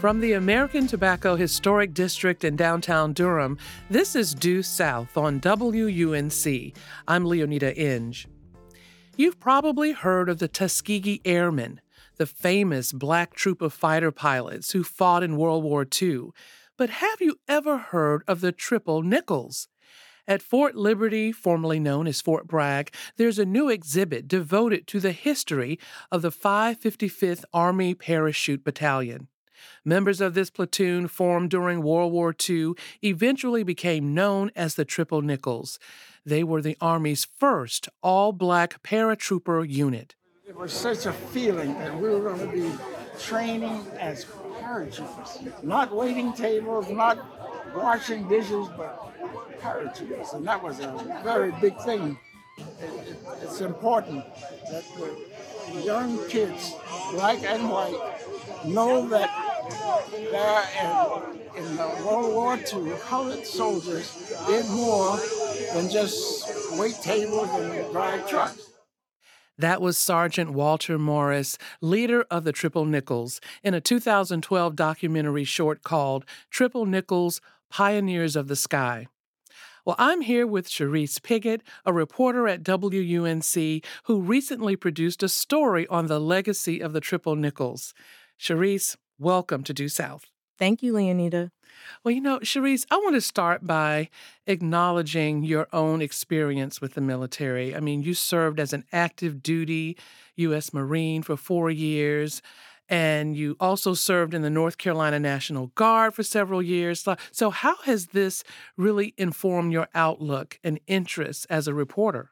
From the American Tobacco Historic District in downtown Durham, this is Due South on WUNC. I'm Leoneda Inge. You've probably heard of the Tuskegee Airmen, the famous black troop of fighter pilots who fought in World War II. But have you ever heard of the Triple Nickles? At Fort Liberty, formerly known as Fort Bragg, there's a new exhibit devoted to the history of the 555th Army Parachute Battalion. Members of this platoon, formed during World War II, eventually became known as the Triple Nickles. They were the Army's first all black paratrooper unit. It was such a feeling that we were going to be training as paratroopers, not waiting tables, not washing dishes, but paratroopers. And that was a very big thing. It, it, it's important that the young kids, black and white, know that there in, in the World War II, colored soldiers did more than just wait tables and drive trucks. That was Sergeant Walter Morris, leader of the Triple Nickles, in a 2012 documentary short called Triple Nickles Pioneers of the Sky. Well, I'm here with Cherise Piggott, a reporter at WUNC who recently produced a story on the legacy of the Triple Nickles. Cherise, welcome to Due South. Thank you, Leoneda. Well, you know, Cherise, I want to start by acknowledging your own experience with the military. I mean, you served as an active duty U.S. Marine for four years, and you also served in the North Carolina National Guard for several years. So, how has this really informed your outlook and interests as a reporter?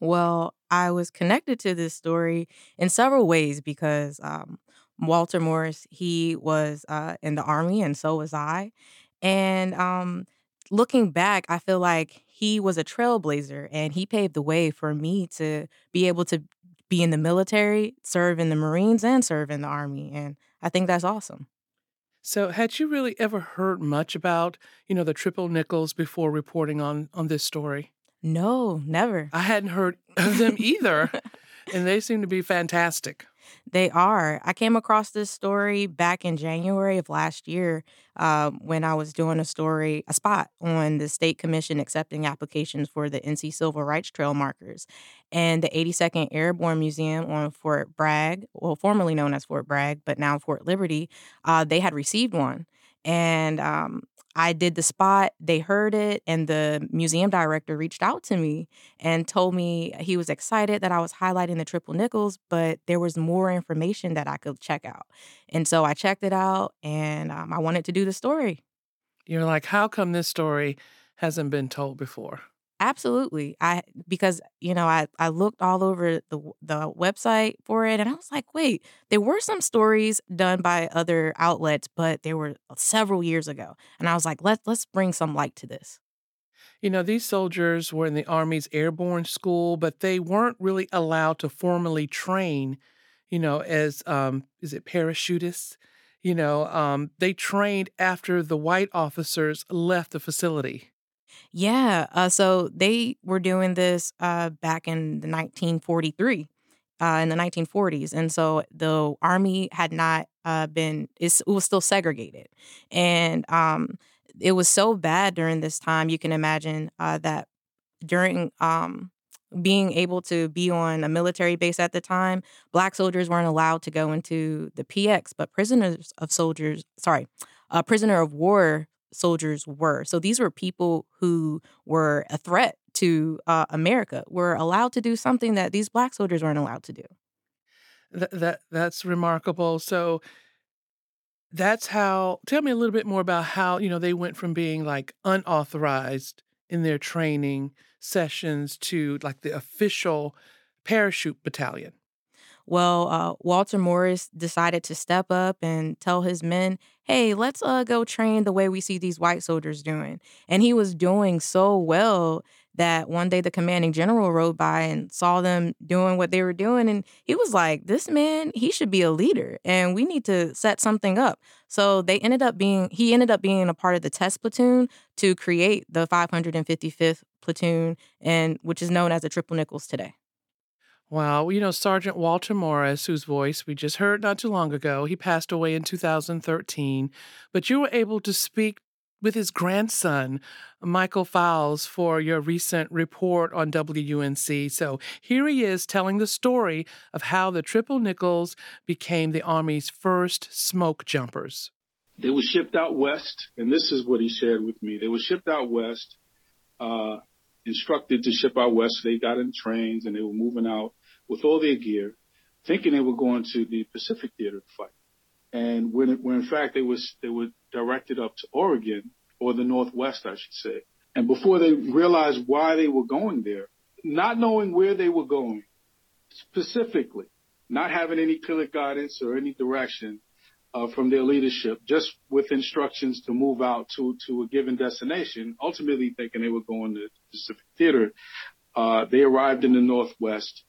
Well, I was connected to this story in several ways because um, Walter Morris, he was uh, in the army, and so was I. And um, looking back, I feel like he was a trailblazer and he paved the way for me to be able to be in the military, serve in the Marines, and serve in the Army. And I think that's awesome. So, had you really ever heard much about, you know, the triple nickles before reporting on on this story? No, never. I hadn't heard of them either, and they seem to be fantastic. They are. I came across this story back in January of last year uh, when I was doing a story, a spot on the state commission accepting applications for the NC Civil Rights Trail markers. And the 82nd Airborne Museum on Fort Bragg, well, formerly known as Fort Bragg, but now Fort Liberty, uh, they had received one. And um, I did the spot, they heard it, and the museum director reached out to me and told me he was excited that I was highlighting the triple nickles, but there was more information that I could check out. And so I checked it out and um, I wanted to do the story. You're like, how come this story hasn't been told before? Absolutely. I because you know I I looked all over the the website for it and I was like, wait, there were some stories done by other outlets, but they were several years ago. And I was like, let's let's bring some light to this. You know, these soldiers were in the Army's airborne school, but they weren't really allowed to formally train, you know, as um is it parachutists? You know, um, they trained after the white officers left the facility. Yeah. Uh, so they were doing this uh, back in the 1943, uh, in the 1940s. And so the army had not uh, been, it was still segregated. And um, it was so bad during this time, you can imagine uh, that during um, being able to be on a military base at the time, black soldiers weren't allowed to go into the PX, but prisoners of soldiers, sorry, a prisoner of war soldiers were. So these were people who were a threat to uh, America, were allowed to do something that these black soldiers weren't allowed to do. That, that that's remarkable. So that's how. Tell me a little bit more about how you know they went from being like unauthorized in their training sessions to like the official parachute battalion. Well, uh, Walter Morris decided to step up and tell his men, hey, let's uh, go train the way we see these white soldiers doing. And he was doing so well that one day the commanding general rode by and saw them doing what they were doing. And he was like, this man, he should be a leader and we need to set something up. So they ended up being, he ended up being a part of the test platoon to create the 555th platoon, and which is known as the Triple Nickles today. Wow. You know, Sergeant Walter Morris, whose voice we just heard not too long ago, he passed away in 2013, but you were able to speak with his grandson, Michael Fowles, for your recent report on WUNC. So here he is telling the story of how the Triple Nickles became the Army's first smoke jumpers. They were shipped out west, and this is what he shared with me. They were shipped out west, uh, instructed to ship out west. They got in trains and they were moving out with all their gear, thinking they were going to the Pacific Theater to fight. And when, it, when in fact they was they were directed up to Oregon or the Northwest, I should say. And before they realized why they were going there, not knowing where they were going specifically, not having any clear guidance or any direction from their leadership, just with instructions to move out to to a given destination, ultimately thinking they were going to the Pacific Theater. Uh, they arrived in the Northwest,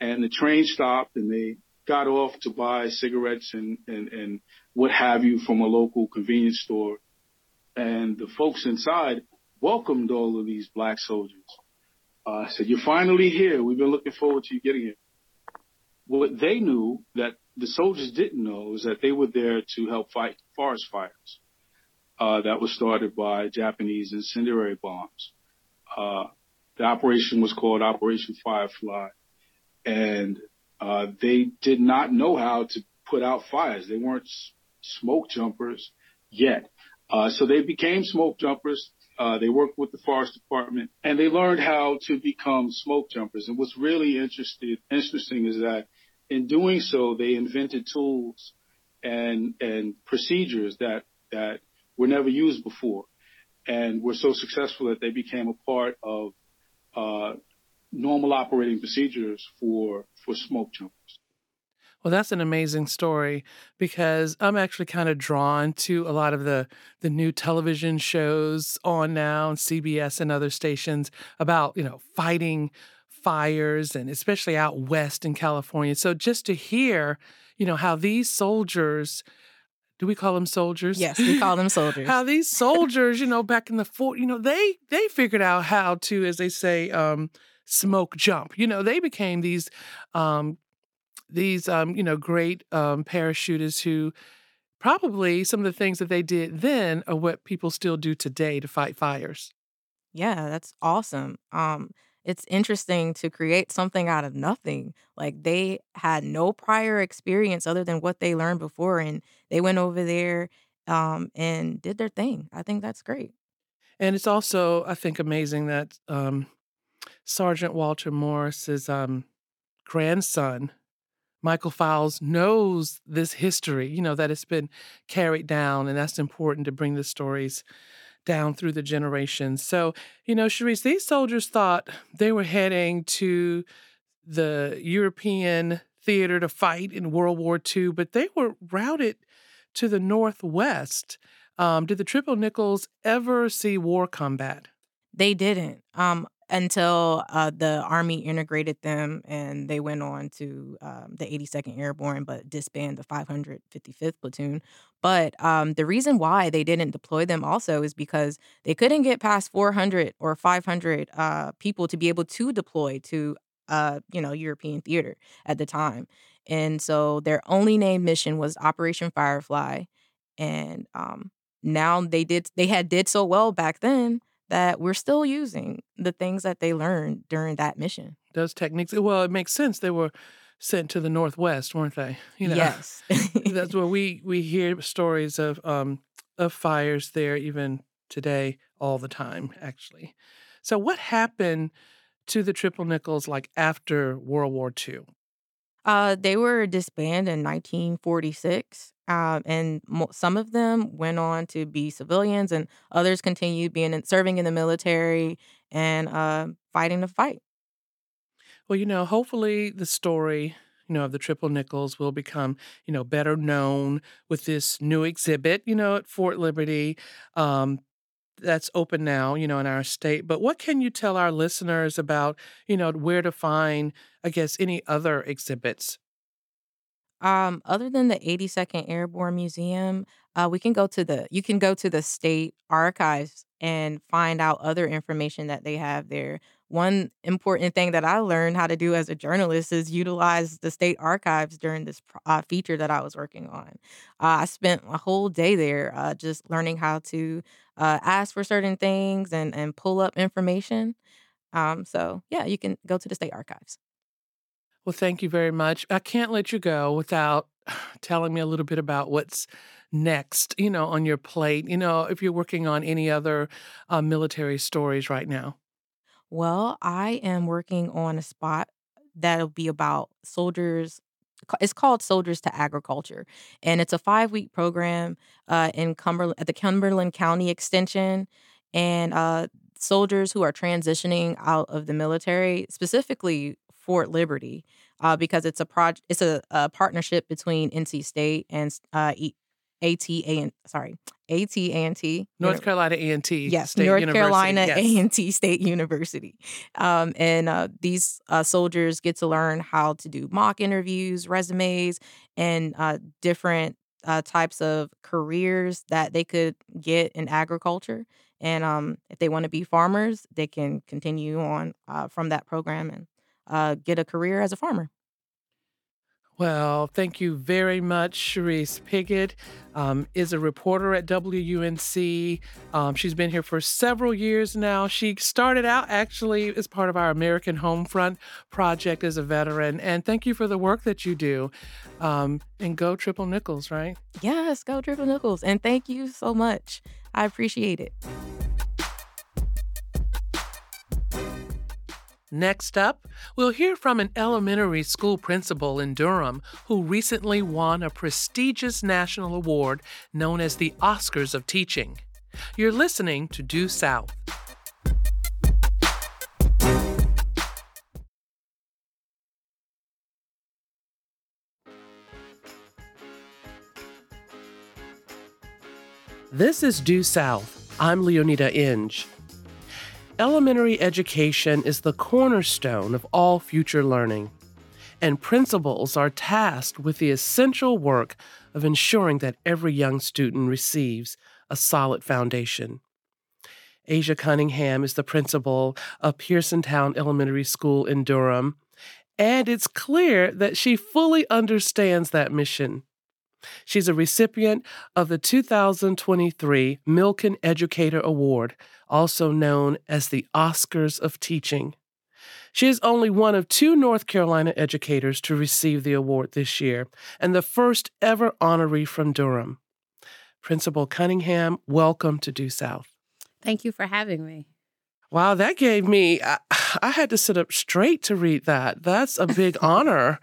and the train stopped, and they got off to buy cigarettes and, and, and what have you from a local convenience store. And the folks inside welcomed all of these black soldiers. Uh, said, you're finally here. We've been looking forward to you getting here. What they knew that the soldiers didn't know is that they were there to help fight forest fires uh, that was started by Japanese incendiary bombs. Uh, the operation was called Operation Firefly, and uh, they did not know how to put out fires. They weren't smoke jumpers yet. Uh, so they became smoke jumpers. Uh, they worked with the forest department and they learned how to become smoke jumpers. And what's really interested, interesting is that in doing so, they invented tools and, and procedures that, that were never used before and were so successful that they became a part of, uh, normal operating procedures for for smoke jumpers. Well, that's an amazing story because I'm actually kind of drawn to a lot of the the new television shows on now, and CBS and other stations about you know fighting fires and especially out west in California. So just to hear, you know, how these soldiers do we call them soldiers? Yes, we call them soldiers. how these soldiers, you know, back in the fort, you know, they they figured out how to, as they say, um, smoke jump. You know, they became these um, these um, you know great um, parachutists who probably some of the things that they did then are what people still do today to fight fires. Yeah, that's awesome. Um, it's interesting to create something out of nothing. Like they had no prior experience other than what they learned before, and they went over there um, and did their thing. I think that's great. And it's also, I think, amazing that um, Sergeant Walter Morris's um, grandson, Michael Fowles, knows this history, you know, that it's been carried down, and that's important to bring the stories down through the generations. So, you know, Cherise, these soldiers thought they were heading to the European theater to fight in World War II, but they were routed to the Northwest. Um, did the Triple Nickles ever see war combat? They didn't. Um, until uh, the Army integrated them and they went on to um, the 82nd Airborne, but disbanded the 555th Platoon. But um, the reason why they didn't deploy them also is because they couldn't get past 400 or 500 uh, people to be able to deploy to, uh, you know, European theater at the time. And so their only named mission was Operation Firefly. And um, now they did, they had did so well back then that we're still using the things that they learned during that mission. Those techniques, well, it makes sense. They were sent to the Northwest, weren't they? You know, yes. that's where we we hear stories of um of fires there even today all the time, actually. So, what happened to the Triple Nickles like after World War II? Uh, they were disbanded in 1946, um, and mo- some of them went on to be civilians, and others continued being in, serving in the military and uh, fighting the fight. Well, you know, hopefully the story, you know, of the Triple Nickles will become, you know, better known with this new exhibit, you know, at Fort Liberty. Um, that's open now, you know, in our state. But what can you tell our listeners about, you know, where to find, I guess, any other exhibits? Um, other than the 82nd Airborne Museum, uh, we can go to the you can go to the state archives and find out other information that they have there. One important thing that I learned how to do as a journalist is utilize the state archives during this uh, feature that I was working on. Uh, I spent a whole day there uh, just learning how to uh, ask for certain things and, and pull up information. Um, so, yeah, you can go to the state archives. Well, thank you very much. I can't let you go without telling me a little bit about what's next, you know, on your plate, you know, if you're working on any other uh, military stories right now. Well, I am working on a spot that'll be about soldiers. It's called Soldiers to Agriculture, and it's a five week program uh, in Cumberland at the Cumberland County Extension, and uh, soldiers who are transitioning out of the military, specifically Fort Liberty, uh, because it's a project. It's a, a, partnership between NC State and uh, and sorry, AT&T. North Carolina A&T. Yes, State North University. Carolina yes. A&T State University. Um, and uh, these uh, soldiers get to learn how to do mock interviews, resumes, and uh, different uh, types of careers that they could get in agriculture. And um, if they want to be farmers, they can continue on uh, from that program and uh, get a career as a farmer. Well, thank you very much. Cherise Piggott um, is a reporter at WUNC. Um, she's been here for several years now. She started out actually as part of our American Homefront project as a veteran. And thank you for the work that you do. Um, and go Triple Nickles, right? Yes, go Triple Nickles. And thank you so much. I appreciate it. Next up, we'll hear from an elementary school principal in Durham who recently won a prestigious national award known as the Oscars of Teaching. You're listening to Due South. This is Due South. I'm Leoneda Inge. Elementary education is the cornerstone of all future learning, and principals are tasked with the essential work of ensuring that every young student receives a solid foundation. Asia Cunningham is the principal of Pearsontown Elementary School in Durham, and it's clear that she fully understands that mission. She's a recipient of the 2023 Milken Educator Award also known as the Oscars of Teaching. She is only one of two North Carolina educators to receive the award this year, and the first ever honoree from Durham. Principal Cunningham, welcome to Due South. Thank you for having me. Wow, that gave me, I, I had to sit up straight to read that. That's a big honor.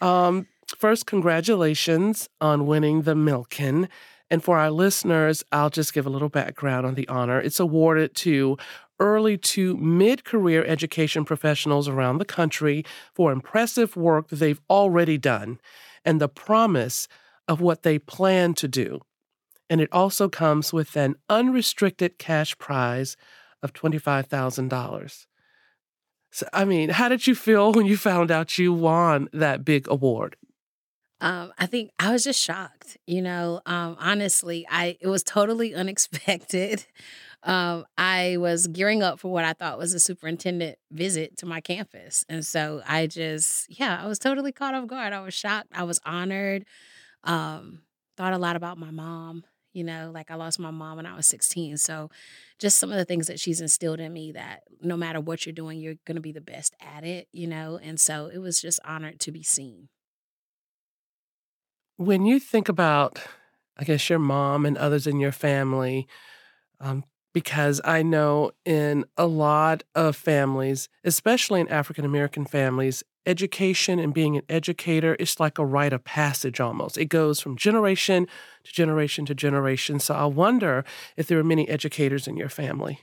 Um, first, congratulations on winning the Milken. And for our listeners, I'll just give a little background on the honor. It's awarded to early to mid career education professionals around the country for impressive work that they've already done and the promise of what they plan to do. And it also comes with an unrestricted cash prize of $25,000. So, I mean, how did you feel when you found out you won that big award? Um, I think I was just shocked. You know, um, honestly, I it was totally unexpected. Um, I was gearing up for what I thought was a superintendent visit to my campus, and so I just, yeah, I was totally caught off guard. I was shocked. I was honored. Um, thought a lot about my mom. You know, like I lost my mom when I was 16. So, just some of the things that she's instilled in me that no matter what you're doing, you're going to be the best at it, you know? And so it was just honored to be seen. When you think about, I guess, your mom and others in your family, um, because I know in a lot of families, especially in African American families, education and being an educator is like a rite of passage almost. It goes from generation to generation to generation. So I wonder if there are many educators in your family.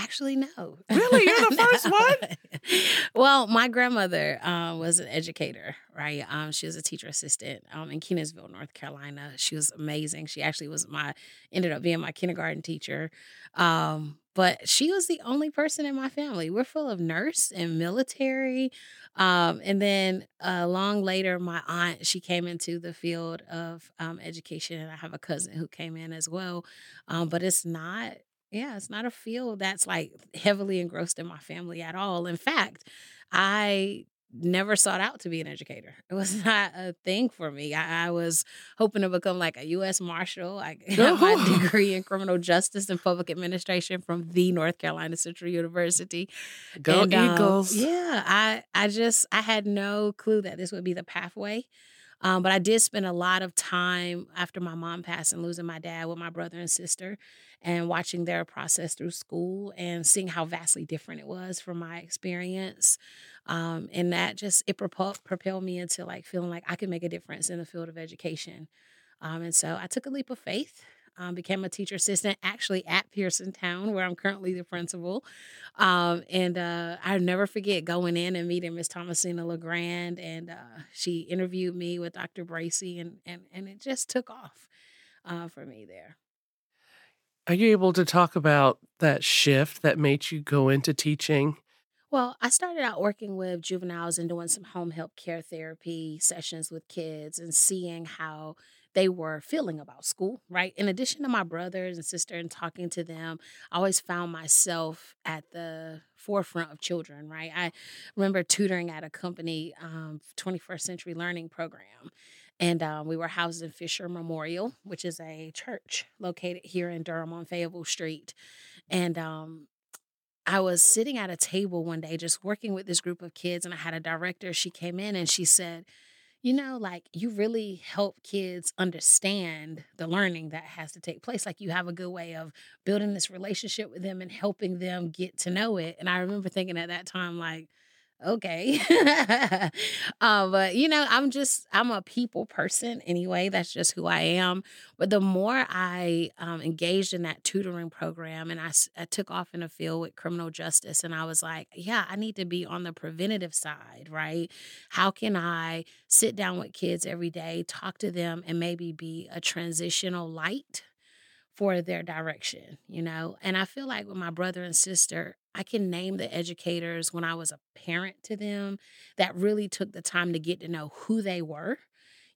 Actually, no. Really? You're the first one? well, my grandmother um, was an educator, right? Um, she was a teacher assistant um, in Kenansville, North Carolina. She was amazing. She actually was my, ended up being my kindergarten teacher. Um, but she was the only person in my family. We're full of nurse and military. Um, and then uh, long later, my aunt, she came into the field of um, education. And I have a cousin who came in as well. Um, but it's not Yeah, it's not a field that's like heavily engrossed in my family at all. In fact, I never sought out to be an educator. It was not a thing for me. I, I was hoping to become like a U.S. Marshal. I got my Oh. degree in criminal justice and public administration from the North Carolina Central University. Go And, um, Eagles. yeah, I I just I had no clue that this would be the pathway. Um, but I did spend a lot of time after my mom passed and losing my dad with my brother and sister and watching their process through school and seeing how vastly different it was from my experience. Um, and that just it propel, propelled me into like feeling like I could make a difference in the field of education. Um, and so I took a leap of faith. Um, became a teacher assistant actually at Pearsontown, where I'm currently the principal. Um, and uh, I never forget going in and meeting Miss Thomasina LeGrand, and uh, she interviewed me with Dr. Bracy, and and and it just took off uh, for me there. Are you able to talk about that shift that made you go into teaching? Well, I started out working with juveniles and doing some home help care therapy sessions with kids and seeing how they were feeling about school, right? In addition to my brothers and sister and talking to them, I always found myself at the forefront of children, right? I remember tutoring at a company, um, 21st Century Learning Program. And um, we were housed in Fisher Memorial, which is a church located here in Durham on Fayetteville Street. And um, I was sitting at a table one day just working with this group of kids, and I had a director. She came in and she said, You know, like you really help kids understand the learning that has to take place. Like you have a good way of building this relationship with them and helping them get to know it. And I remember thinking at that time, like, okay. Um, but you know i'm just i'm a people person anyway that's just who i am but the more i um, engaged in that tutoring program and I, I took off in the field with criminal justice and i was like yeah i need to be on the preventative side right? How can i sit down with kids every day talk to them and maybe be a transitional light for their direction, you know? And I feel like with my brother and sister, I can name the educators when I was a parent to them that really took the time to get to know who they were.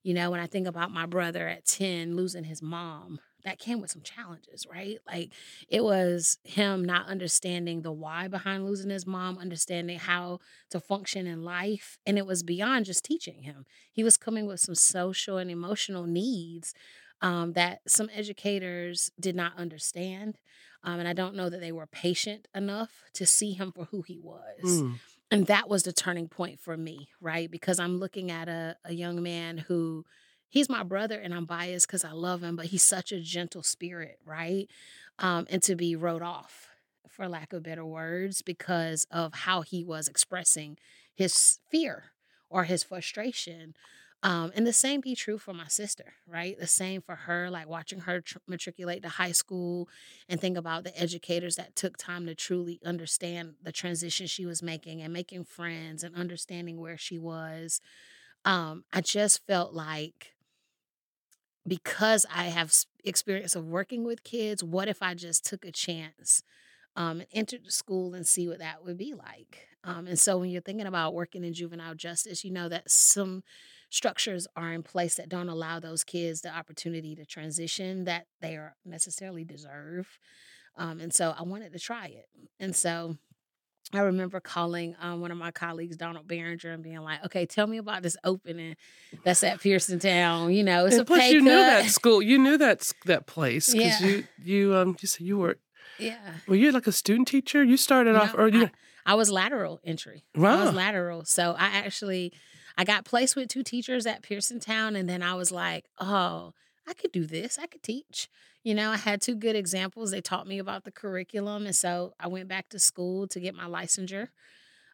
You know, when I think about my brother at 10 losing his mom, that came with some challenges, right? Like it was him not understanding the why behind losing his mom, understanding how to function in life. And it was beyond just teaching him. He was coming with some social and emotional needs um, that some educators did not understand. Um, and I don't know that they were patient enough to see him for who he was. Mm. And that was the turning point for me, right? Because I'm looking at a, a young man who he's my brother and I'm biased because I love him, but he's such a gentle spirit, right? Um, and to be wrote off, for lack of better words, because of how he was expressing his fear or his frustration. Um, and the same be true for my sister, right? The same for her, like watching her tr- matriculate to high school and think about the educators that took time to truly understand the transition she was making and making friends and understanding where she was. Um, I just felt like because I have experience of working with kids, what if I just took a chance um, and entered the school and see what that would be like? Um, and so when you're thinking about working in juvenile justice, you know that some structures are in place that don't allow those kids the opportunity to transition that they are necessarily deserve. Um, and so I wanted to try it. And so I remember calling um, one of my colleagues, Donald Behringer, and being like, "Okay, tell me about this opening that's at Pearsontown. You know, it's And a plus, you cut. knew that school. You knew that that place because Yeah. you you um you said you were yeah. were you like a student teacher? You started off No, or you I, I was lateral entry. I Wow. was lateral. So I actually I got placed with two teachers at Pearsontown and then I was like, oh, I could do this. I could teach. You know, I had two good examples. They taught me about the curriculum. And so I went back to school to get my licensure.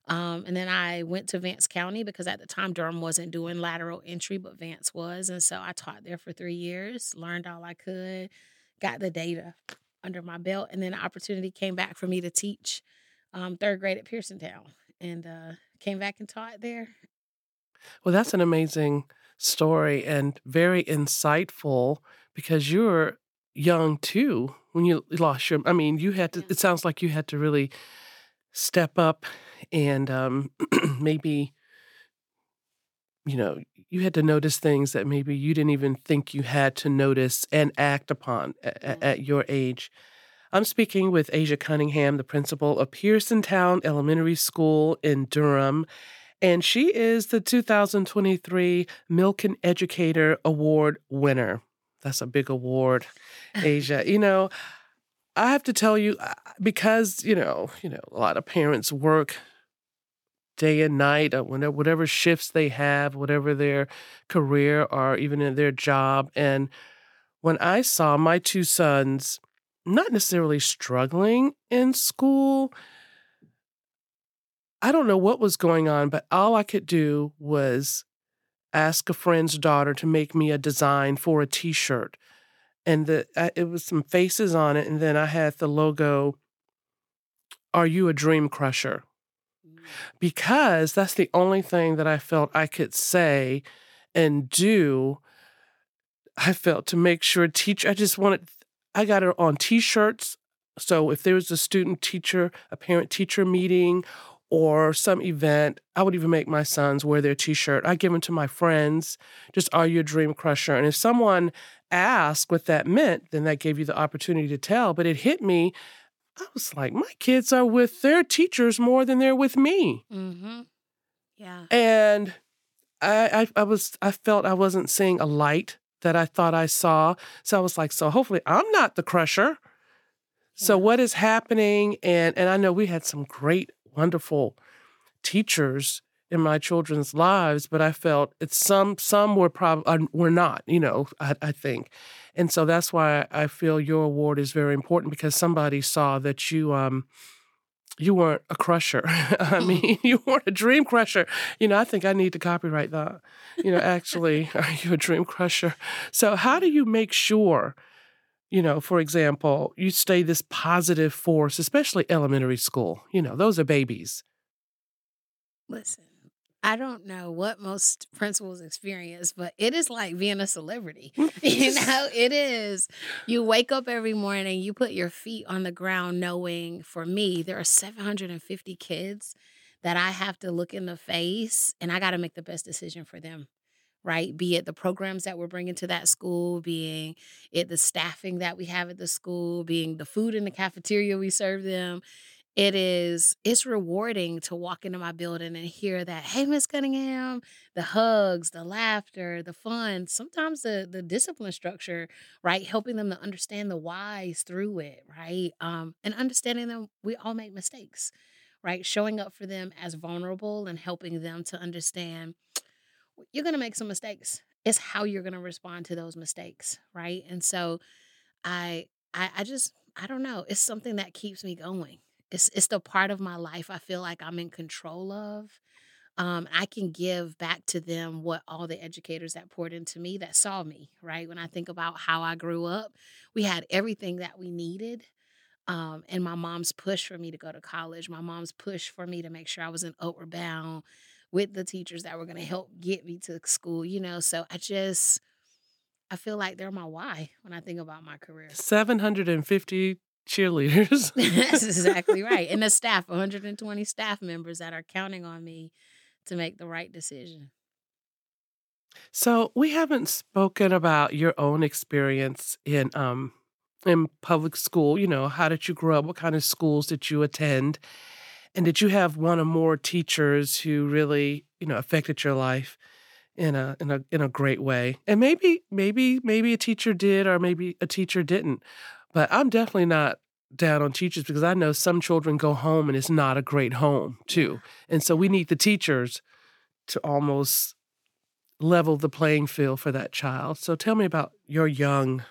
Um, and then I went to Vance County because at the time Durham wasn't doing lateral entry, but Vance was. And so I taught there for three years, learned all I could, got the data under my belt. And then the opportunity came back for me to teach um, third grade at Pearsontown and uh, came back and taught there. Well, that's an amazing story and very insightful because you were young too when you lost your. I mean, you had to. Yeah. It sounds like you had to really step up and um, maybe, you know, you had to notice things that maybe you didn't even think you had to notice and act upon at, Yeah. at your age. I'm speaking with Asia Cunningham, the principal of Pearsontown Elementary School in Durham. And she is the 2023 Milken Educator Award winner. That's a big award, Asia. you know, I have to tell you, because, you know, you know, a lot of parents work day and night, uh, whenever, whatever shifts they have, whatever their career or even in their job. And when I saw my two sons not necessarily struggling in school, I don't know what was going on, but all I could do was ask a friend's daughter to make me a design for a t-shirt. And the uh, it was some faces on it and then I had the logo Are you a dream crusher? because that's the only thing that I felt I could say and do. I felt to make sure teach. I just wanted. I got it on T-shirts. So if there was a student teacher, a parent teacher meeting, or some event, I would even make my sons wear their T-shirt. I give them to my friends. Just are you a dream crusher? And if someone asked what that meant, then that gave you the opportunity to tell. But it hit me I was like, my kids are with their teachers more than they're with me. Mm-hmm. Yeah. And I, I, I was, I felt I wasn't seeing a light that I thought I saw. So I was like, so hopefully I'm not the crusher. So what is happening? And and I know we had some great, wonderful teachers in my children's lives, but I felt it's some some were probably uh, were not. You know, I, I think. And so that's why I feel your award is very important because somebody saw that you um you weren't a crusher. I mean, you weren't a dream crusher. You know, I think I need to copyright that. You know, actually, are you a dream crusher? So how do you make sure, you know, for example, you stay this positive force, especially elementary school? You know, those are babies. Listen, I don't know what most principals experience, but it is like being a celebrity. you know, it is. You wake up every morning, you put your feet on the ground, knowing for me, there are 750 kids that I have to look in the face and I got to make the best decision for them. Right, be it the programs that we're bringing to that school, being it the staffing that we have at the school, being the food in the cafeteria we serve them, it is it's rewarding to walk into my building and hear that hey miss cunningham the hugs the laughter the fun sometimes the the discipline structure right? Helping them to understand the whys through it right? Um and understanding them we all make mistakes right? Showing up for them as vulnerable and helping them to understand you're going to make some mistakes it's how you're going to respond to those mistakes right and so I, I i just i don't know it's something that keeps me going it's it's the part of my life I feel like I'm in control of. Um, I can give back to them what all the educators that poured into me that saw me, right? When I think about how I grew up, we had everything that we needed. Um, and my mom's push for me to go to college, my mom's push for me to make sure I was in Outward Bound with the teachers that were going to help get me to school, you know. So I just, I feel like they're my why when I think about my career. 750 cheerleaders. That's exactly right. And the staff, 120 staff members that are counting on me to make the right decision. So we haven't spoken about your own experience in um in public school. You know, how did you grow up? What kind of schools did you attend? And did you have one or more teachers who really, you know, affected your life in a in a in a great way? And maybe maybe maybe a teacher did or maybe a teacher didn't. But I'm definitely not down on teachers because I know some children go home and it's not a great home too. And so we need the teachers to almost level the playing field for that child. So tell me about your young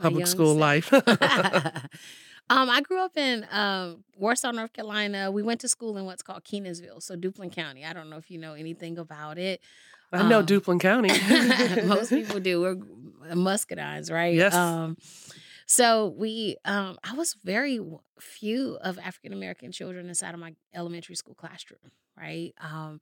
public young school life. um, I grew up in um, Warsaw, North Carolina. We went to school in what's called Kenansville, so Duplin County. I don't know if you know anything about it. I know um, Duplin County. most people do. We're Muscadines, right? Yes. Um, so we, um, I was very few of African American children inside of my elementary school classroom, right? Um,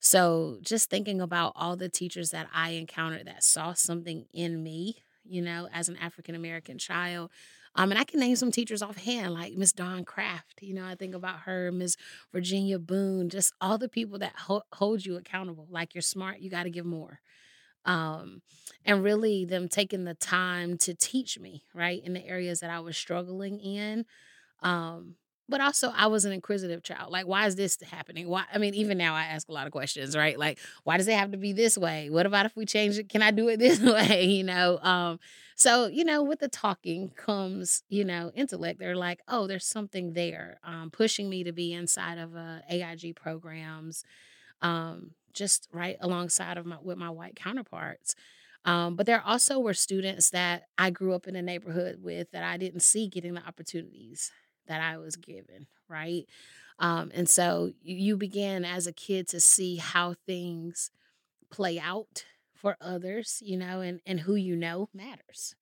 so just thinking about all the teachers that I encountered that saw something in me, you know, as an African American child. Um, and I can name some teachers offhand, like Miss Dawn Craft. You know, I think about her, Miss Virginia Boone, just all the people that ho- hold you accountable. Like you're smart, you got to give more. Um, and really them taking the time to teach me, right, in the areas that I was struggling in. Um, but also I was an inquisitive child. Like, why is this happening? Why I mean, even now I ask a lot of questions, right? Like, why does it have to be this way? What about if we change it? Can I do it this way? You know? Um, so, you know, with the talking comes, you know, intellect. They're like, oh, there's something there, um, pushing me to be inside of uh, AIG programs, um, just right alongside of my with my white counterparts. Um, but there also were students that I grew up in a neighborhood with that I didn't see getting the opportunities that I was given, right? Um, and so you begin as a kid to see how things play out for others, you know, and, and who you know matters,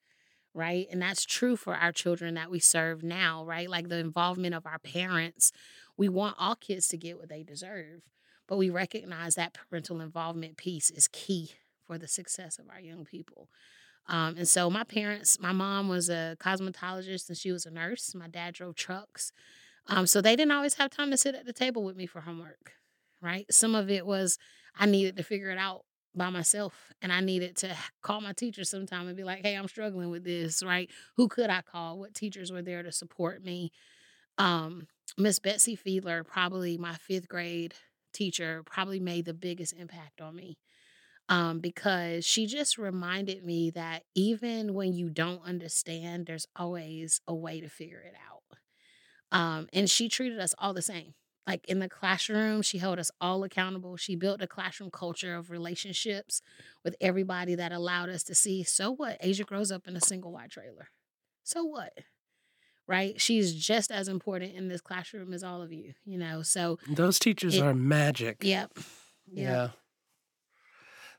right? And that's true for our children that we serve now, right? Like the involvement of our parents. We want all kids to get what they deserve, but we recognize that parental involvement piece is key for the success of our young people. Um, and so my parents, my mom was a cosmetologist and she was a nurse. My dad drove trucks. Um, so they didn't always have time to sit at the table with me for homework, right? Some of it was I needed to figure it out by myself and I needed to call my teacher sometime and be like, hey, I'm struggling with this, right? Who could I call? What teachers were there to support me? Um, Miss Betsy Fiedler, probably my fifth grade teacher, probably made the biggest impact on me um, because she just reminded me that even when you don't understand, there's always a way to figure it out. Um, and she treated us all the same. Like in the classroom, she held us all accountable. She built a classroom culture of relationships with everybody that allowed us to see so what? Asia grows up in a single wide trailer. So what? Right? She's just as important in this classroom as all of you, you know. So those teachers it, are magic. Yep. yep. Yeah.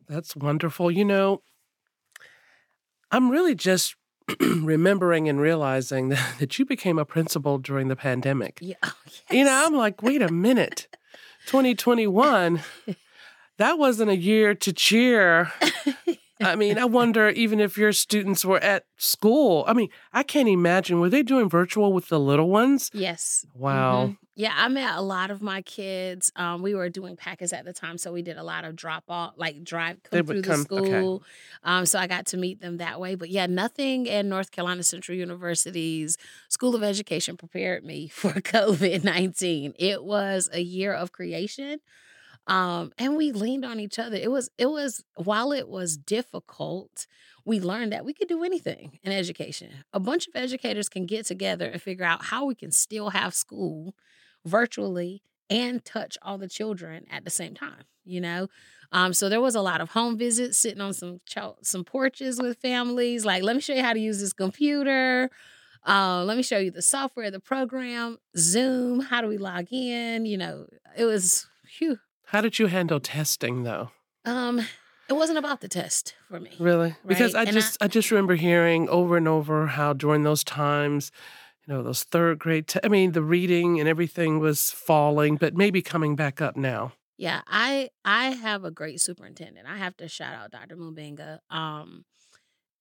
That's wonderful. You know, I'm really just remembering and realizing that, that you became a principal during the pandemic. Yeah. Oh, yes. You know, I'm like, wait a minute. 2021, that wasn't a year to cheer. I mean, I wonder even if your students were at school. I mean, I can't imagine. Were they doing virtual with the little ones? Yes. Wow. Mm-hmm. Yeah, I met a lot of my kids. Um, we were doing packets at the time, so we did a lot of drop off, like drive come through come, the school. Okay. Um, so I got to meet them that way. But yeah, nothing in North Carolina Central University's School of Education prepared me for COVID nineteen. It was a year of creation. Um, and we leaned on each other. It was, it was, while it was difficult, we learned that we could do anything in education. A bunch of educators can get together and figure out how we can still have school virtually and touch all the children at the same time, you know? Um, so there was a lot of home visits, sitting on some some porches with families. Like, let me show you how to use this computer. Uh, let me show you the software, the program, Zoom. How do we log in? You know, it was phew. How did you handle testing though? Um, it wasn't about the test for me. Really? Right? Because I and just I, I, just remember hearing over and over how during those times, you know, those third grade te- I mean, the reading and everything was falling, but maybe coming back up now. Yeah, I I have a great superintendent. I have to shout out Dr. Mubenga. Um,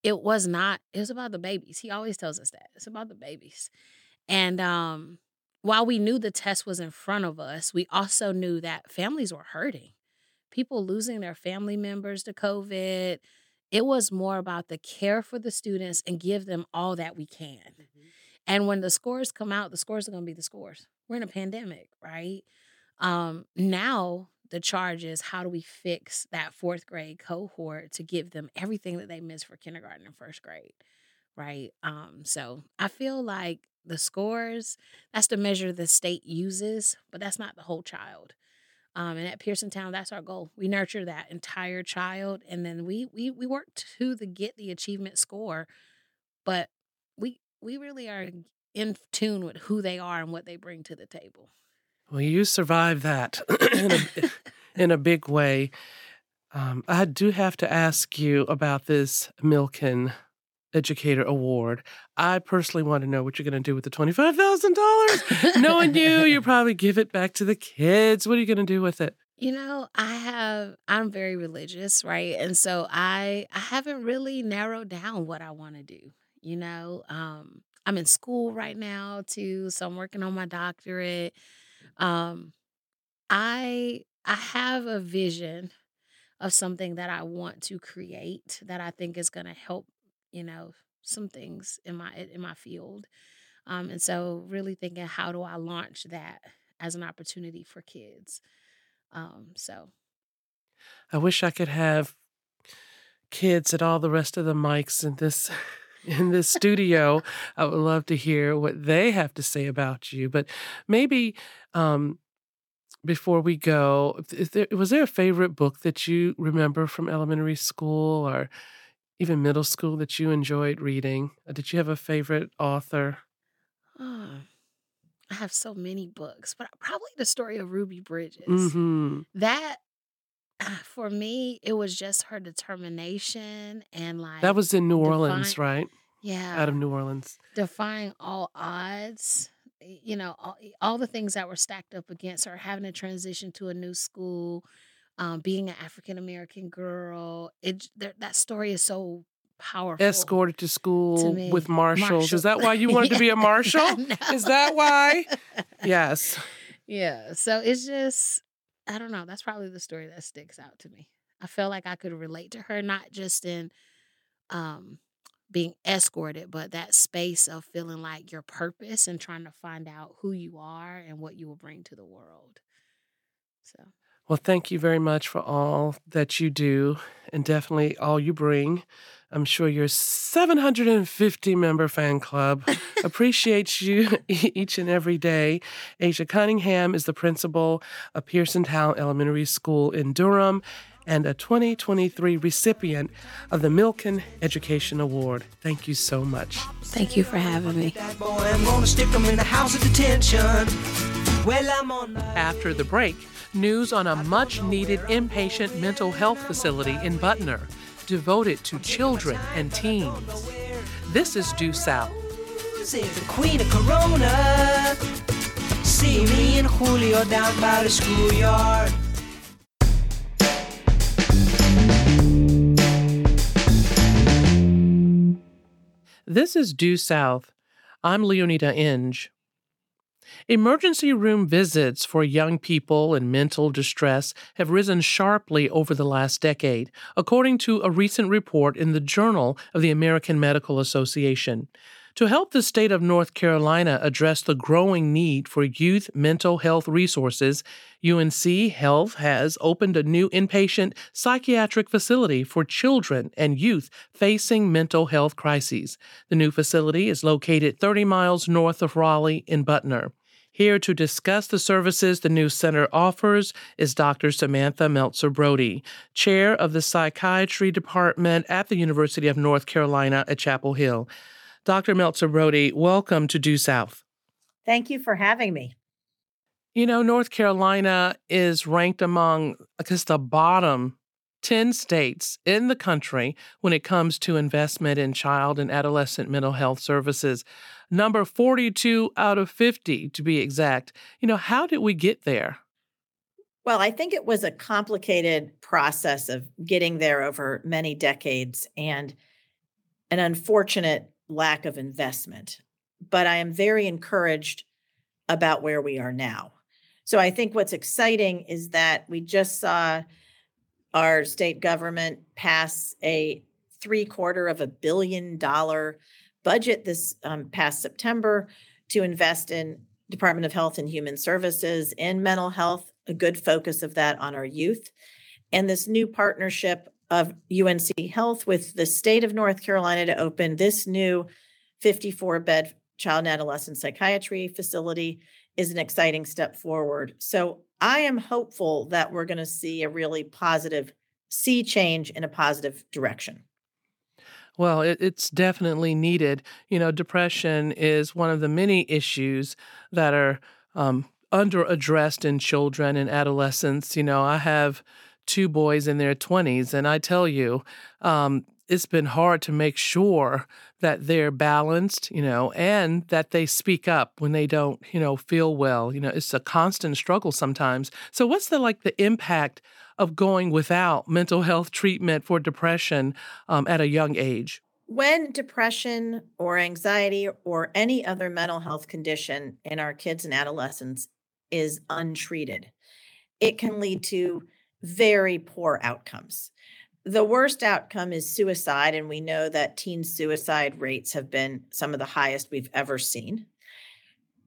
it was not, it was about the babies. He always tells us that. It's about the babies. And um while we knew the test was in front of us, we also knew that families were hurting. People losing their family members to COVID. It was more about the care for the students and give them all that we can. Mm-hmm. And when the scores come out, the scores are going to be the scores. We're in a pandemic, right? Um, now the charge is how do we fix that fourth grade cohort to give them everything that they missed for kindergarten and first grade, right? Um, so I feel like the scores, that's the measure the state uses, but that's not the whole child. Um, and at Pearsontown, that's our goal. We nurture that entire child, and then we we we work to the get the achievement score, but we really are in tune with who they are and what they bring to the table. Well, you survived that in, a, in a big way. Um, I do have to ask you about this Milken Educator Award. I personally want to know what you're going to do with the $25,000. Knowing you, you probably give it back to the kids. What are you going to do with it? You know, I have I'm very religious, right? And so I I haven't really narrowed down what I want to do. You know, um I'm in school right now too, so I'm working on my doctorate. Um I I have a vision of something that I want to create that I think is going to help, you know, some things in my in my field. Um, and so really thinking how do I launch that as an opportunity for kids. Um, so I wish I could have kids at all the rest of the mics in this in this studio. I would love to hear what they have to say about you. But maybe um, before we go, there, was there a favorite book that you remember from elementary school or even middle school that you enjoyed reading? Uh, did you have a favorite author? Oh, I have so many books, but probably the story of Ruby Bridges. hmm That for me, it was just her determination and like That was in New define Orleans, right? Yeah, out of New Orleans. defying all odds. You know, all, all the things that were stacked up against her, having to transition to a new school, um, being an African American girl. It that story is so powerful Escorted to to school with me. marshals. Is that why you wanted to be a marshal? Is that why? Yes. Yeah. So it's just, I don't know. That's probably the story that sticks out to me. I felt like I could relate to her, not just in um, being escorted, but that space of feeling like your purpose and trying to find out who you are and what you will bring to the world. So, Well, thank you very much for all that you do and definitely all you bring. I'm sure your 750 member fan club appreciates you each and every day. Asia Cunningham is the principal of Pearsontown Elementary School in Durham and a 2023 recipient of the Milken Education Award. Thank you so much. thank you for having me. That boy, I'm gonna stick him in the house of detention. Well, I'm on After the break, news on a much needed inpatient mental health facility in Butner devoted to children and teens. This is Due South. The queen of Corona. See me and Julio down by the schoolyard. This is Due South. I'm Leoneda Inge. Emergency room visits for young people in mental distress have risen sharply over the last decade, according to a recent report in the Journal of the American Medical Association. To help the state of North Carolina address the growing need for youth mental health resources, UNC Health has opened a new inpatient psychiatric facility for children and youth facing mental health crises. The new facility is located 30 miles north of Raleigh in Butner. Here to discuss the services the new center offers is Dr. Samantha Meltzer Brody, chair of the psychiatry department at the University of North Carolina at Chapel Hill. Dr. Meltzer Brody, welcome to Due South. Thank you for having me. You know, North Carolina is ranked among, guess, the bottom 10 states in the country when it comes to investment in child and adolescent mental health services. Number 42 out of 50, to be exact. You know, how did we get there? Well, I think it was a complicated process of getting there over many decades and an unfortunate lack of investment. But I am very encouraged about where we are now. So I think what's exciting is that we just saw our state government pass a three quarter of a billion dollar budget this um, past September to invest in Department of Health and Human Services in mental health, a good focus of that on our youth. And this new partnership of UNC Health with the state of North Carolina to open this new 54 bed child and adolescent psychiatry facility is an exciting step forward. So I am hopeful that we're going to see a really positive sea change in a positive direction. Well, it, it's definitely needed. You know, depression is one of the many issues that are um, under addressed in children and adolescents. You know, I have two boys in their 20s, and I tell you, um, it's been hard to make sure that they're balanced, you know, and that they speak up when they don't, you know, feel well. You know, it's a constant struggle sometimes. So, what's the like the impact of going without mental health treatment for depression um, at a young age? When depression or anxiety or any other mental health condition in our kids and adolescents is untreated, it can lead to very poor outcomes. The worst outcome is suicide, and we know that teen suicide rates have been some of the highest we've ever seen.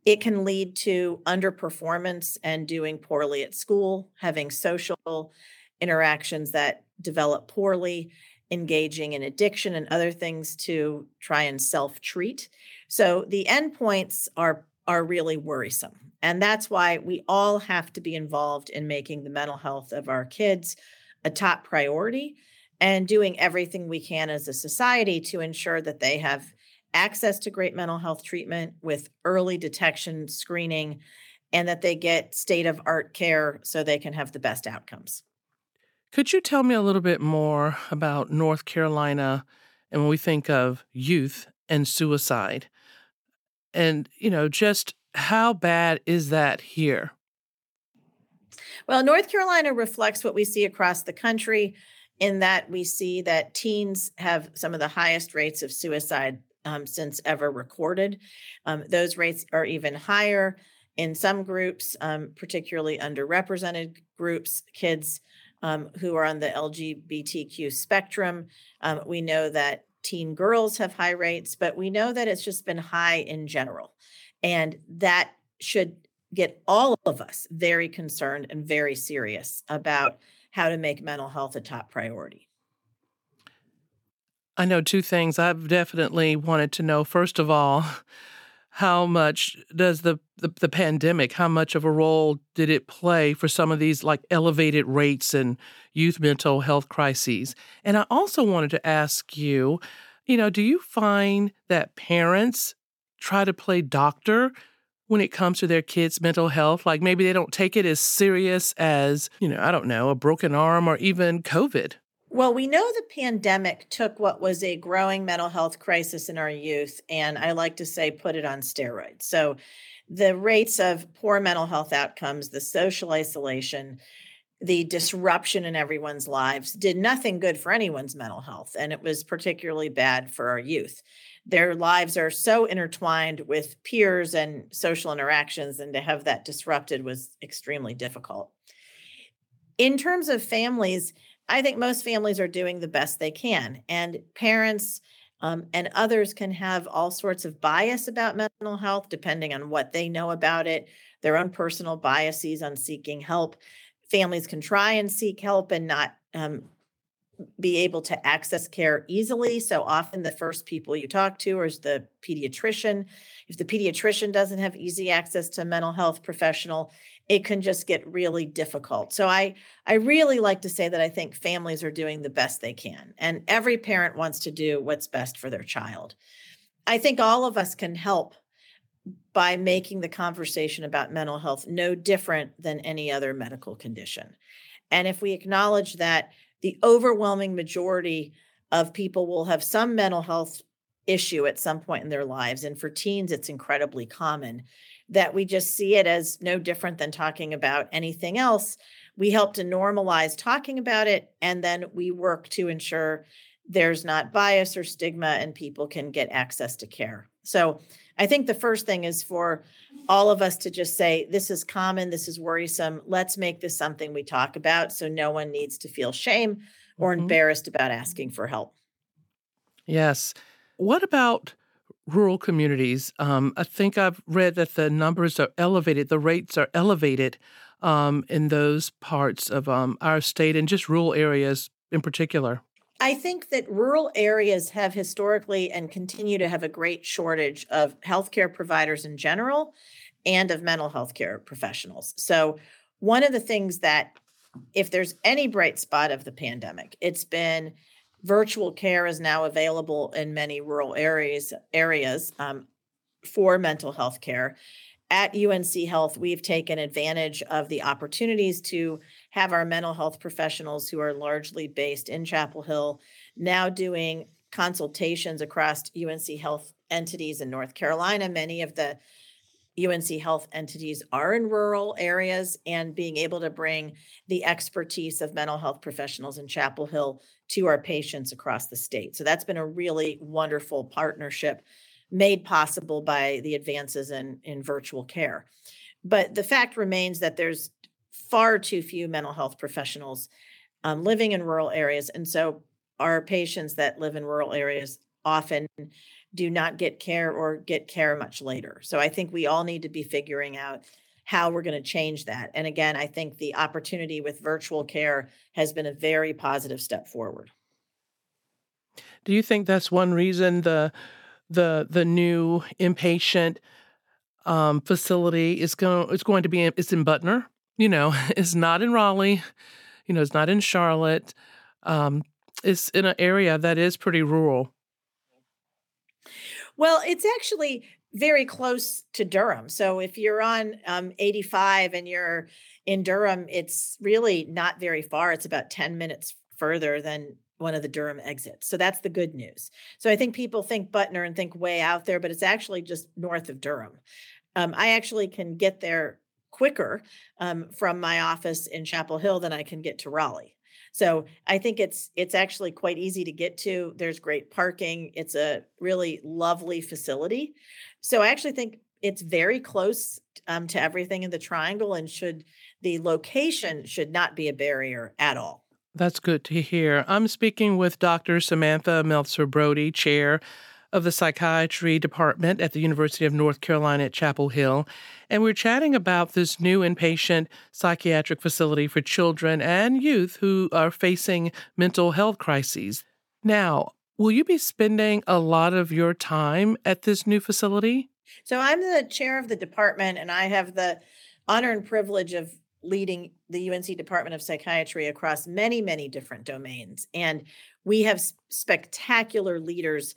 It can lead to underperformance and doing poorly at school, having social interactions that develop poorly, engaging in addiction and other things to try and self-treat. So the endpoints are are really worrisome. And that's why we all have to be involved in making the mental health of our kids a top priority and doing everything we can as a society to ensure that they have access to great mental health treatment with early detection screening and that they get state of art care so they can have the best outcomes. Could you tell me a little bit more about North Carolina and when we think of youth and suicide? And, you know, just how bad is that here? Well, North Carolina reflects what we see across the country in that we see that teens have some of the highest rates of suicide um, since ever recorded. Um, those rates are even higher in some groups, um, particularly underrepresented groups, kids um, who are on the LGBTQ spectrum. Um, we know that teen girls have high rates, but we know that it's just been high in general. And that should get all of us very concerned and very serious about how to make mental health a top priority. I know two things I've definitely wanted to know. First of all, how much does the, the, the pandemic how much of a role did it play for some of these like elevated rates and youth mental health crises and i also wanted to ask you you know do you find that parents try to play doctor when it comes to their kids mental health like maybe they don't take it as serious as you know i don't know a broken arm or even covid well, we know the pandemic took what was a growing mental health crisis in our youth, and I like to say put it on steroids. So, the rates of poor mental health outcomes, the social isolation, the disruption in everyone's lives did nothing good for anyone's mental health. And it was particularly bad for our youth. Their lives are so intertwined with peers and social interactions, and to have that disrupted was extremely difficult. In terms of families, I think most families are doing the best they can, and parents um, and others can have all sorts of bias about mental health depending on what they know about it, their own personal biases on seeking help. Families can try and seek help and not um, be able to access care easily. So often, the first people you talk to is the pediatrician. If the pediatrician doesn't have easy access to a mental health professional, it can just get really difficult. So I I really like to say that I think families are doing the best they can and every parent wants to do what's best for their child. I think all of us can help by making the conversation about mental health no different than any other medical condition. And if we acknowledge that the overwhelming majority of people will have some mental health issue at some point in their lives and for teens it's incredibly common that we just see it as no different than talking about anything else. We help to normalize talking about it, and then we work to ensure there's not bias or stigma and people can get access to care. So I think the first thing is for all of us to just say, this is common, this is worrisome. Let's make this something we talk about so no one needs to feel shame or mm-hmm. embarrassed about asking for help. Yes. What about rural communities. Um, I think I've read that the numbers are elevated, the rates are elevated um, in those parts of um, our state and just rural areas in particular. I think that rural areas have historically and continue to have a great shortage of healthcare providers in general and of mental health care professionals. So, one of the things that, if there's any bright spot of the pandemic, it's been virtual care is now available in many rural areas areas um, for mental health care at unc health we've taken advantage of the opportunities to have our mental health professionals who are largely based in chapel hill now doing consultations across unc health entities in north carolina many of the UNC Health entities are in rural areas and being able to bring the expertise of mental health professionals in Chapel Hill to our patients across the state. So that's been a really wonderful partnership made possible by the advances in, in virtual care. But the fact remains that there's far too few mental health professionals um, living in rural areas. And so our patients that live in rural areas often do not get care or get care much later. So I think we all need to be figuring out how we're going to change that. And again, I think the opportunity with virtual care has been a very positive step forward. Do you think that's one reason the the the new inpatient um, facility is going it's going to be it's in Butner? You know, it's not in Raleigh. You know, it's not in Charlotte. Um, it's in an area that is pretty rural. Well, it's actually very close to Durham. So if you're on um, 85 and you're in Durham, it's really not very far. It's about 10 minutes further than one of the Durham exits. So that's the good news. So I think people think Butner and think way out there, but it's actually just north of Durham. Um, I actually can get there quicker um, from my office in Chapel Hill than I can get to Raleigh. So I think it's it's actually quite easy to get to. There's great parking. It's a really lovely facility. So I actually think it's very close um, to everything in the triangle and should the location should not be a barrier at all. That's good to hear. I'm speaking with Dr. Samantha Meltzer Brody, chair of the psychiatry department at the University of North Carolina at Chapel Hill. And we're chatting about this new inpatient psychiatric facility for children and youth who are facing mental health crises. Now, will you be spending a lot of your time at this new facility? So, I'm the chair of the department, and I have the honor and privilege of leading the UNC Department of Psychiatry across many, many different domains. And we have spectacular leaders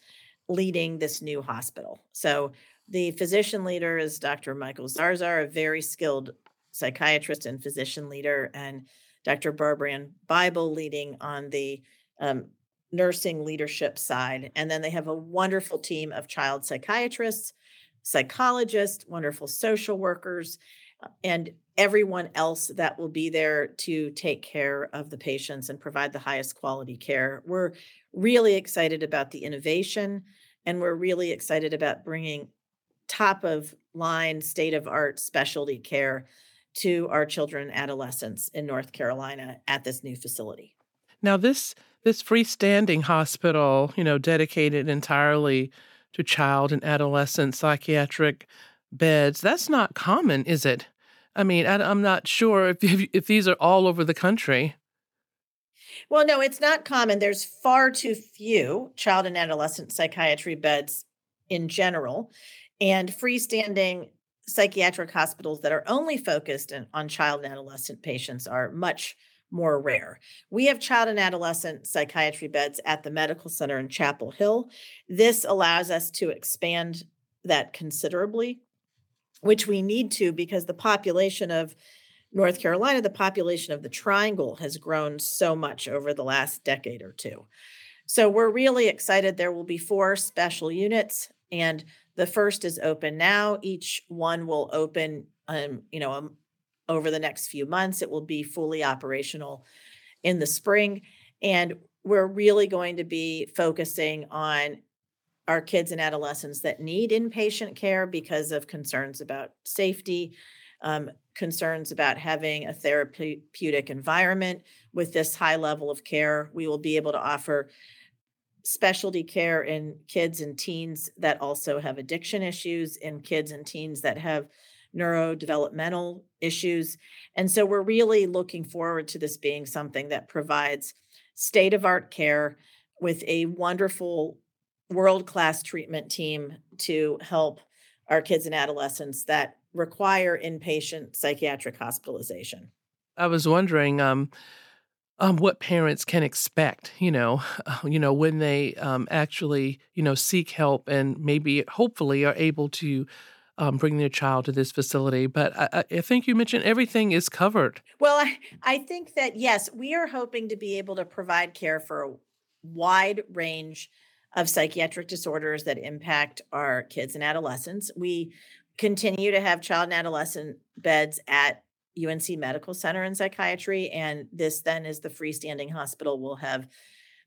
leading this new hospital. So the physician leader is Dr. Michael Zarzar, a very skilled psychiatrist and physician leader, and Dr. Barbara Bible leading on the um, nursing leadership side. And then they have a wonderful team of child psychiatrists, psychologists, wonderful social workers, and everyone else that will be there to take care of the patients and provide the highest quality care. We're really excited about the innovation and we're really excited about bringing top of line, state of art specialty care to our children and adolescents in North Carolina at this new facility. Now, this this freestanding hospital, you know, dedicated entirely to child and adolescent psychiatric beds, that's not common, is it? I mean, I, am not sure if, if these are all over the country. Well, no, it's not common. There's far too few child and adolescent psychiatry beds in general, and freestanding psychiatric hospitals that are only focused in, on child and adolescent patients are much more rare. We have child and adolescent psychiatry beds at the medical center in Chapel Hill. This allows us to expand that considerably, which we need to because the population of North Carolina, the population of the triangle has grown so much over the last decade or two. So we're really excited. There will be four special units, and the first is open now. Each one will open, um, you know, um, over the next few months. It will be fully operational in the spring, and we're really going to be focusing on our kids and adolescents that need inpatient care because of concerns about safety, um, concerns about having a therapeutic environment with this high level of care. We will be able to offer specialty care in kids and teens that also have addiction issues, in kids and teens that have neurodevelopmental issues. And so we're really looking forward to this being something that provides state of art care with a wonderful world class treatment team to help our kids and adolescents that require inpatient psychiatric hospitalization. I was wondering um, um, what parents can expect, you know, you know, when they um, actually, you know, seek help and maybe hopefully are able to um, bring their child to this facility. But I, I, think you mentioned everything is covered. Well, I, I think that, yes, we are hoping to be able to provide care for a wide range of psychiatric disorders that impact our kids and adolescents. We continue to have child and adolescent beds at UNC Medical Center in psychiatry. And this then is the freestanding hospital We'll have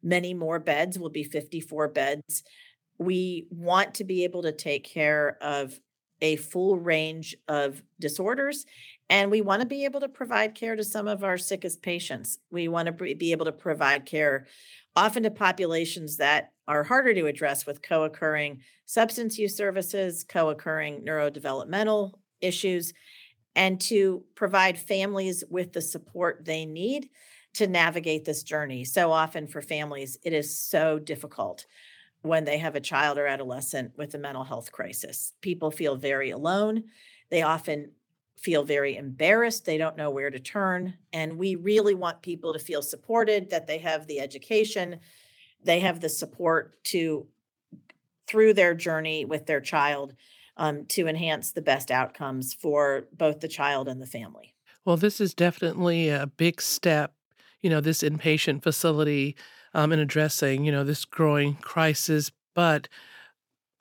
many more beds, will be 54 beds. We want to be able to take care of a full range of disorders And we want to be able to provide care to some of our sickest patients. We want to be able to provide care often to populations that are harder to address with co occurring substance use services, co occurring neurodevelopmental issues, and to provide families with the support they need to navigate this journey. So often for families, it is so difficult when they have a child or adolescent with a mental health crisis. People feel very alone. They often feel very embarrassed. They don't know where to turn. And we really want people to feel supported, that they have the education, they have the support to, through their journey with their child, um, to enhance the best outcomes for both the child and the family. Well, this is definitely a big step, you know, this inpatient facility um, in addressing, you know, this growing crisis. But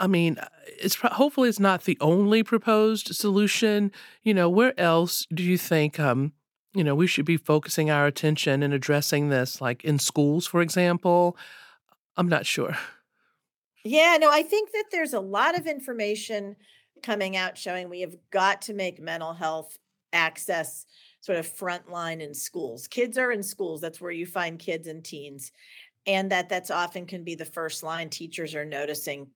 I mean, it's hopefully it's not the only proposed solution. You know, where else do you think, um, you know, we should be focusing our attention and addressing this, like in schools, for example? I'm not sure. Yeah, no, I think that there's a lot of information coming out showing we have got to make mental health access sort of frontline in schools. Kids are in schools, that's where you find kids and teens. And that that's often can be the first line teachers are noticing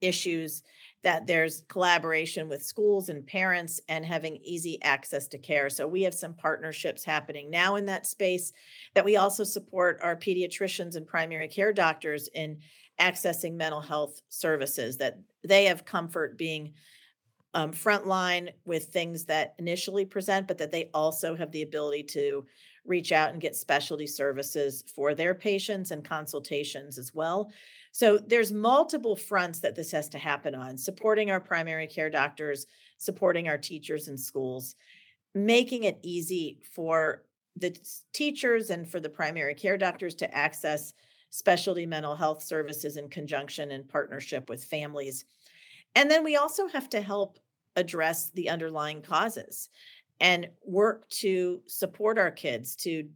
issues that there's collaboration with schools and parents and having easy access to care. So we have some partnerships happening now in that space that we also support our pediatricians and primary care doctors in accessing mental health services that they have comfort being um, frontline with things that initially present, but that they also have the ability to reach out and get specialty services for their patients and consultations as well. So there's multiple fronts that this has to happen on supporting our primary care doctors, supporting our teachers and schools, making it easy for the teachers and for the primary care doctors to access specialty mental health services in conjunction and partnership with families. And then we also have to help address the underlying causes and work to support our kids to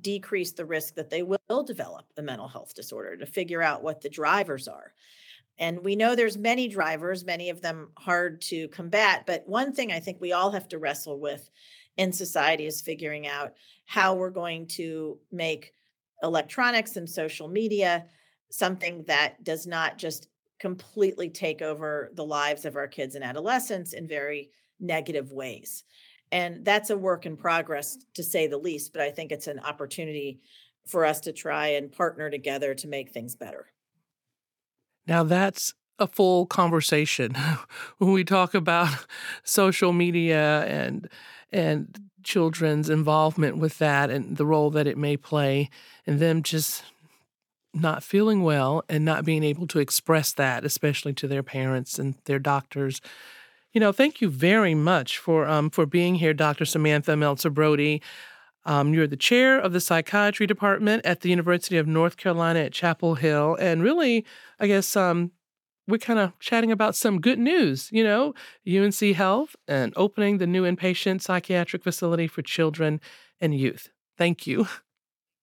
decrease the risk that they will develop a mental health disorder to figure out what the drivers are and we know there's many drivers many of them hard to combat but one thing i think we all have to wrestle with in society is figuring out how we're going to make electronics and social media something that does not just completely take over the lives of our kids and adolescents in very negative ways. And that's a work in progress to say the least, but I think it's an opportunity for us to try and partner together to make things better. Now, that's a full conversation when we talk about social media and and children's involvement with that and the role that it may play and them just not feeling well and not being able to express that especially to their parents and their doctors you know thank you very much for um, for being here dr samantha meltzer brody um, you're the chair of the psychiatry department at the university of north carolina at chapel hill and really i guess um, we're kind of chatting about some good news, you know, UNC Health and opening the new inpatient psychiatric facility for children and youth. Thank you.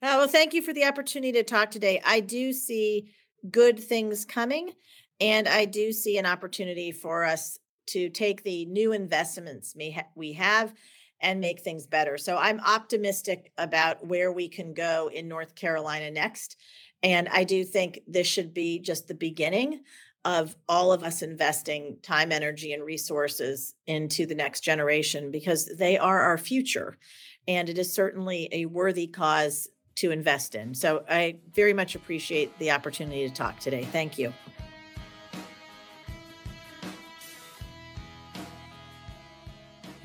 Oh, well, thank you for the opportunity to talk today. I do see good things coming, and I do see an opportunity for us to take the new investments we have and make things better. So I'm optimistic about where we can go in North Carolina next. And I do think this should be just the beginning of all of us investing time, energy, and resources into the next generation because they are our future. And it is certainly a worthy cause to invest in. So I very much appreciate the opportunity to talk today. Thank you.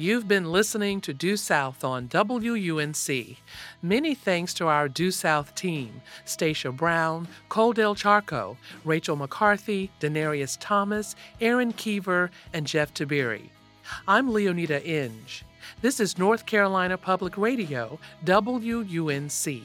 You've been listening to Due South on WUNC. Many thanks to our Due South team Stacia Brown, Cole Del Charco, Rachel McCarthy, Denarius Thomas, Aaron Keever, and Jeff Tiberii. I'm Leoneda Inge. This is North Carolina Public Radio, WUNC.